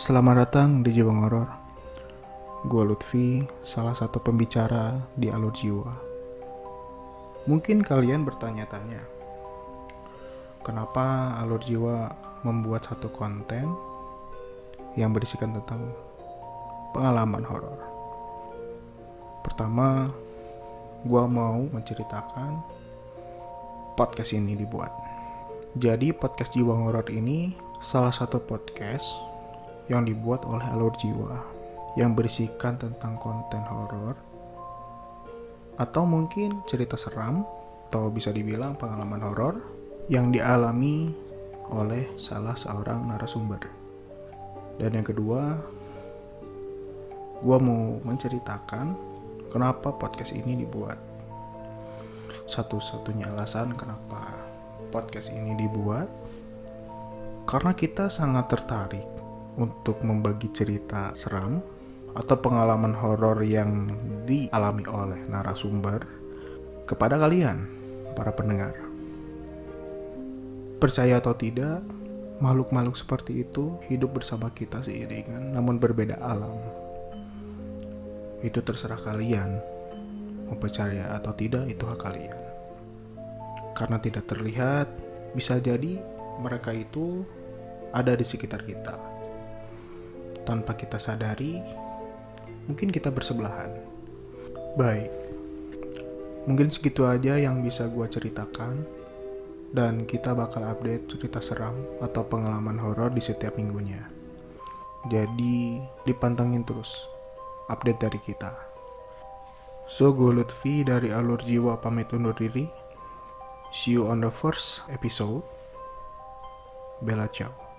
Selamat datang di Jiwa Ngoror. Gue Lutfi, salah satu pembicara di Alur Jiwa. Mungkin kalian bertanya-tanya, kenapa Alur Jiwa membuat satu konten yang berisikan tentang pengalaman horor. Pertama, gue mau menceritakan podcast ini dibuat. Jadi podcast Jiwa Ngoror ini salah satu podcast yang dibuat oleh Alur Jiwa yang berisikan tentang konten horor atau mungkin cerita seram atau bisa dibilang pengalaman horor yang dialami oleh salah seorang narasumber. Dan yang kedua, gue mau menceritakan kenapa podcast ini dibuat. Satu-satunya alasan kenapa podcast ini dibuat karena kita sangat tertarik untuk membagi cerita seram atau pengalaman horor yang dialami oleh narasumber kepada kalian, para pendengar. Percaya atau tidak, makhluk-makhluk seperti itu hidup bersama kita seiringan, namun berbeda alam. Itu terserah kalian, mau percaya atau tidak, itu hak kalian. Karena tidak terlihat, bisa jadi mereka itu ada di sekitar kita. Tanpa kita sadari, mungkin kita bersebelahan. Baik, mungkin segitu aja yang bisa gue ceritakan. Dan kita bakal update cerita seram atau pengalaman horor di setiap minggunya. Jadi dipantengin terus update dari kita. So, gue Lutfi dari Alur Jiwa pamit undur diri. See you on the first episode. Bella ciao.